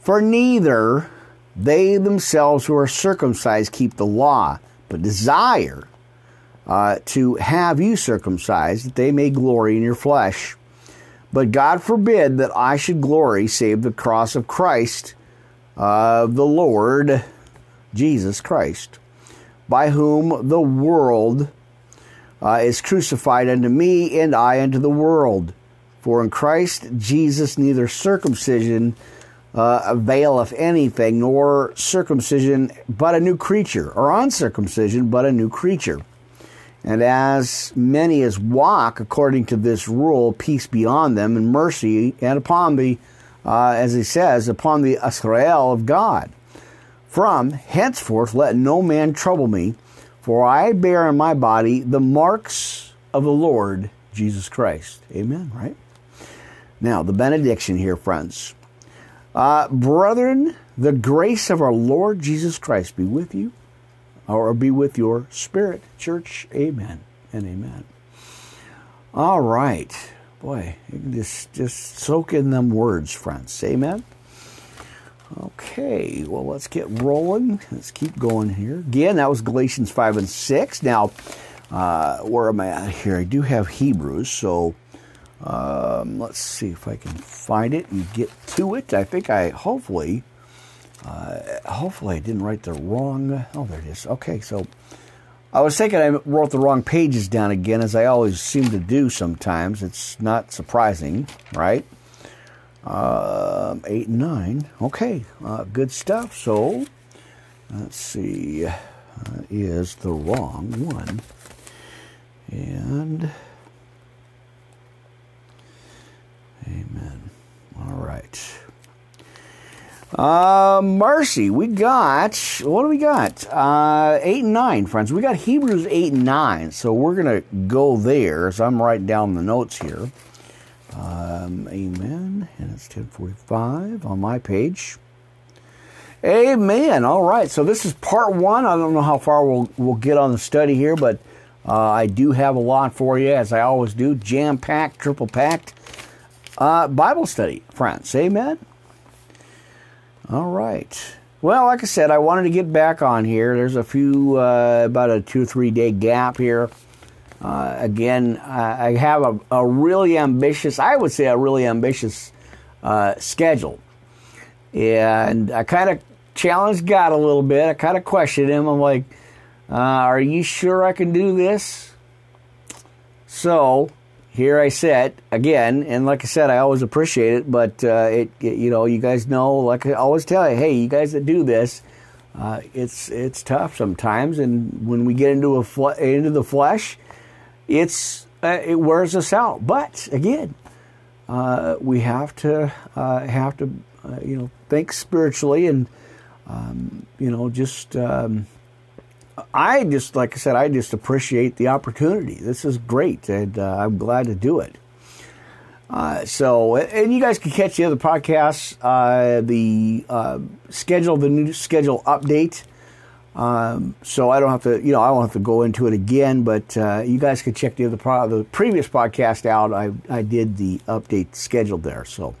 For neither they themselves who are circumcised keep the law, but desire uh, to have you circumcised, that they may glory in your flesh. But God forbid that I should glory save the cross of Christ, of the Lord, Jesus Christ, by whom the world uh, is crucified unto me, and I unto the world. For in Christ Jesus neither circumcision uh, availeth anything, nor circumcision but a new creature, or uncircumcision but a new creature. And as many as walk according to this rule, peace be on them, and mercy, and upon the, uh, as he says, upon the Israel of God. From henceforth let no man trouble me, for I bear in my body the marks of the Lord Jesus Christ. Amen, right? Now, the benediction here, friends. Uh, brethren, the grace of our Lord Jesus Christ be with you, or be with your spirit. Church, amen and amen. All right. Boy, just, just soak in them words, friends. Amen. Okay, well, let's get rolling. Let's keep going here. Again, that was Galatians 5 and 6. Now, uh, where am I at here? I do have Hebrews, so um, let's see if I can find it and get to it. I think I hopefully, uh, hopefully I didn't write the wrong. Oh, there it is. Okay, so I was thinking I wrote the wrong pages down again, as I always seem to do sometimes. It's not surprising, right? Um, eight and nine. Okay, uh, good stuff. So let's see, uh, is the wrong one, and. Amen. All right. Uh, mercy. We got, what do we got? Uh, 8 and 9, friends. We got Hebrews 8 and 9. So we're to go there. So I'm writing down the notes here. Um, amen. And it's 1045 on my page. Amen. All right. So this is part one. I don't know how far we'll, we'll get on the study here, but uh, I do have a lot for you, as I always do. Jam packed, triple packed. Uh, Bible study, friends. Amen. All right. Well, like I said, I wanted to get back on here. There's a few, uh, about a two or three day gap here. Uh, again, I have a, a, really ambitious, I would say a really ambitious uh, schedule. And I kind of challenged God a little bit. I kind of questioned him. I'm like, uh, are you sure I can do this? So here I sit again, and like I said, I always appreciate it. But uh, it, it, you know, you guys know, like I always tell you, hey, you guys that do this, uh, it's it's tough sometimes, and when we get into a fle- into the flesh, it's uh, it wears us out. But again, uh, we have to uh, have to uh, you know think spiritually and um, you know just. Um, I just, like I said, I just appreciate the opportunity. This is great, and uh, I'm glad to do it. Uh, so, and you guys can catch the other podcasts, the schedule, the new schedule update. Um, so I don't have to, you know, I don't have to go into it again, but uh, you guys can check the other pro- the previous podcast out. I I did the update scheduled there. So,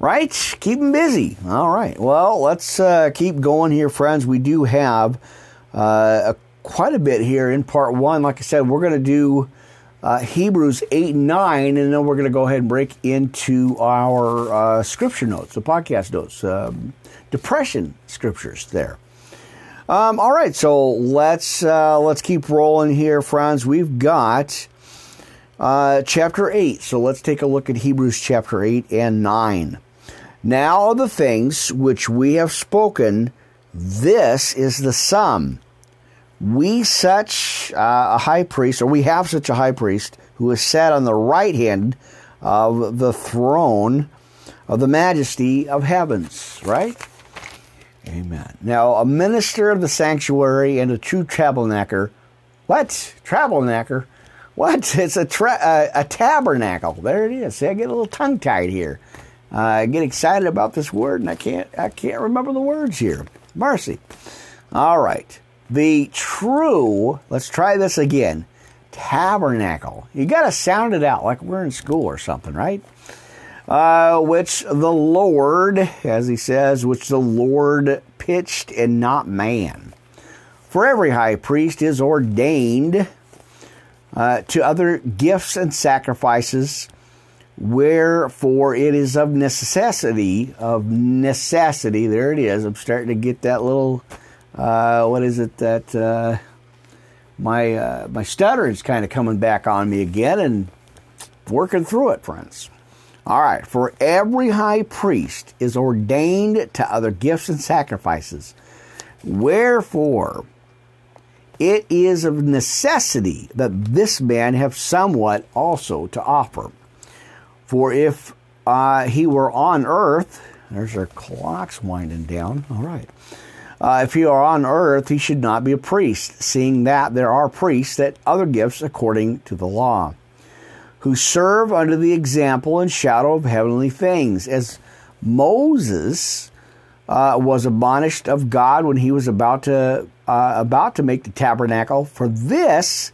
right, keep them busy. All right. Well, let's uh, keep going here, friends. We do have uh, quite a bit here in part one. Like I said, we're going to do uh, Hebrews 8 and 9, and then we're going to go ahead and break into our uh, scripture notes, the podcast notes, um, depression scriptures there. Um, all right, so let's uh, let's keep rolling here, friends. We've got uh, chapter eight, so let's take a look at Hebrews chapter eight and nine. Now of the things which we have spoken, this is the sum we such uh, a high priest, or we have such a high priest who is sat on the right hand of the throne of the majesty of heavens, right? Amen. Now, a minister of the sanctuary and a true tabernacle. What? Tabernacle? What? It's a, tra- a, a tabernacle. There it is. See, I get a little tongue tied here. Uh, I get excited about this word, and I can't. I can't remember the words here. Mercy. All right the true, let's try this again, tabernacle. You got to sound it out like we're in school or something, right? Uh, which the Lord, as he says, which the Lord pitched and not man. For every high priest is ordained uh, to other gifts and sacrifices, wherefore it is of necessity, of necessity, there it is. I'm starting to get that little uh, what is it that uh, my uh, my stutter is kind of coming back on me again and working through it, friends. All right, for every high priest is ordained to other gifts and sacrifices. Wherefore, it is of necessity that this man have somewhat also to offer. For if uh, he were on earth, there's our clocks winding down. All right. Uh, if he are on earth, he should not be a priest, seeing that there are priests that other gifts according to the law, who serve under the example and shadow of heavenly things, as Moses uh, was admonished of God when he was about to uh, about to make the tabernacle. For this,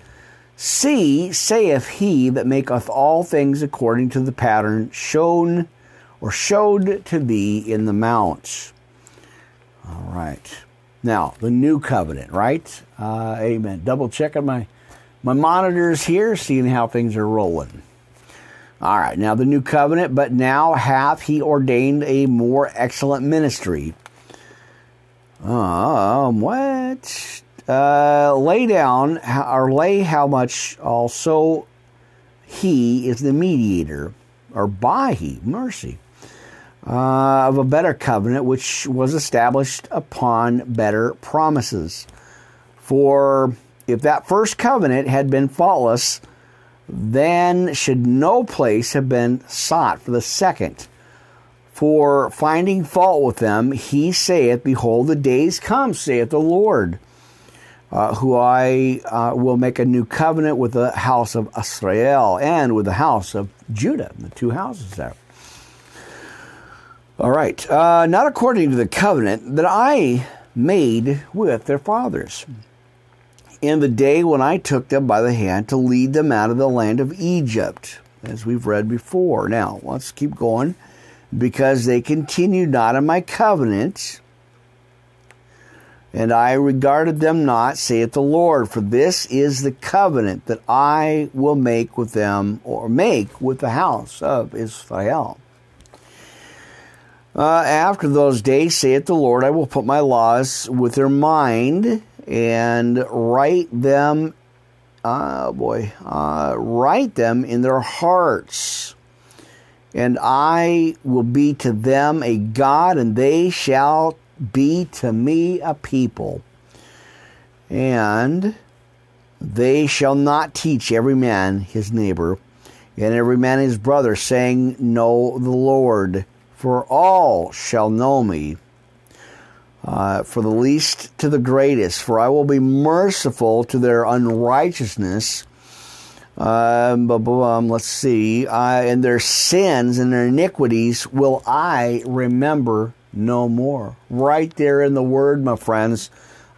see, saith he that maketh all things according to the pattern shown or showed to thee in the mount. All right. Now, the new covenant, right? Uh, amen. Double checking my, my monitors here, seeing how things are rolling. All right, now the new covenant, but now hath he ordained a more excellent ministry. Um, what? Uh, lay down, or lay how much also he is the mediator, or by he, mercy uh, of a better covenant, which was established upon better promises. For if that first covenant had been faultless, then should no place have been sought for the second. For finding fault with them, he saith, Behold, the days come, saith the Lord, uh, who I uh, will make a new covenant with the house of Israel and with the house of Judah, the two houses there. All right. Uh, not according to the covenant that I made with their fathers. In the day when I took them by the hand to lead them out of the land of Egypt, as we've read before. Now, let's keep going. Because they continued not in my covenant, and I regarded them not, saith the Lord. For this is the covenant that I will make with them, or make with the house of Israel. Uh, after those days, saith the Lord, I will put my laws with their mind and write them, uh, boy, uh, write them in their hearts. And I will be to them a God, and they shall be to me a people. And they shall not teach every man his neighbor, and every man his brother, saying, Know the Lord for all shall know me, uh, for the least to the greatest, for I will be merciful to their unrighteousness. Um, um, let's see, uh, and their sins and their iniquities will I remember no more. Right there in the Word, my friends,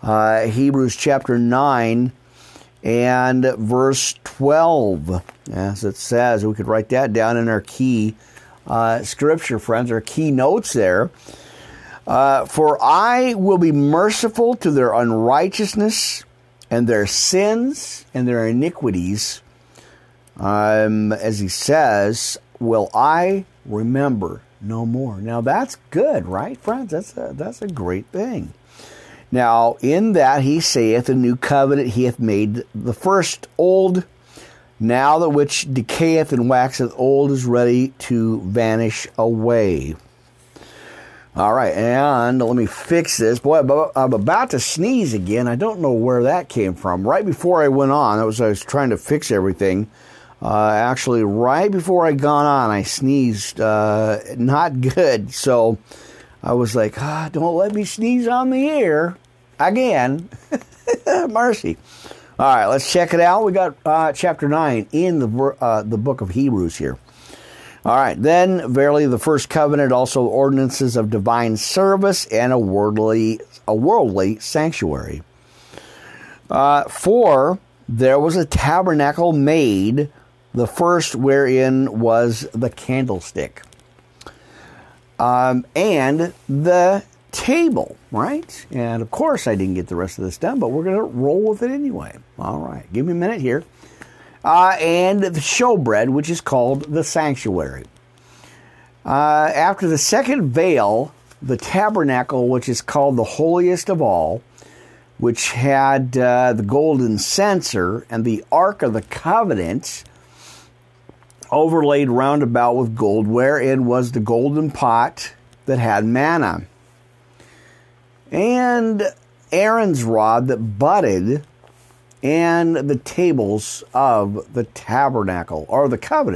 uh, Hebrews chapter 9 and verse 12, as it says. We could write that down in our key uh, scripture, friends, our key notes there. Uh, For I will be merciful to their unrighteousness and their sins and their iniquities. Um, as he says, will I remember no more. Now that's good, right, friends? That's a, that's a great thing. Now, in that he saith, a new covenant he hath made the first old now that which decayeth and waxeth old is ready to vanish away. All right, and let me fix this. Boy, I'm about to sneeze again. I don't know where that came from. Right before I went on, I was, I was trying to fix everything. Uh, actually, right before I got on, I sneezed. Uh, not good. So I was like, ah, don't let me sneeze on the air again. Mercy. All right, let's check it out. We got uh, chapter 9 in the, uh, the book of Hebrews here. All right, then, verily, the first covenant, also ordinances of divine service and a worldly, a worldly sanctuary. Uh, for there was a tabernacle made, the first wherein was the candlestick, um, and the table, right? And of course, I didn't get the rest of this done, but we're going to roll with it anyway. All right, give me a minute here. Uh, and the showbread, which is called the sanctuary. Uh, after the second veil, the tabernacle, which is called the holiest of all, which had uh, the golden censer and the Ark of the Covenant overlaid round about with gold, wherein was the golden pot that had manna. And Aaron's rod that budded, and the tables of the tabernacle or the covenant.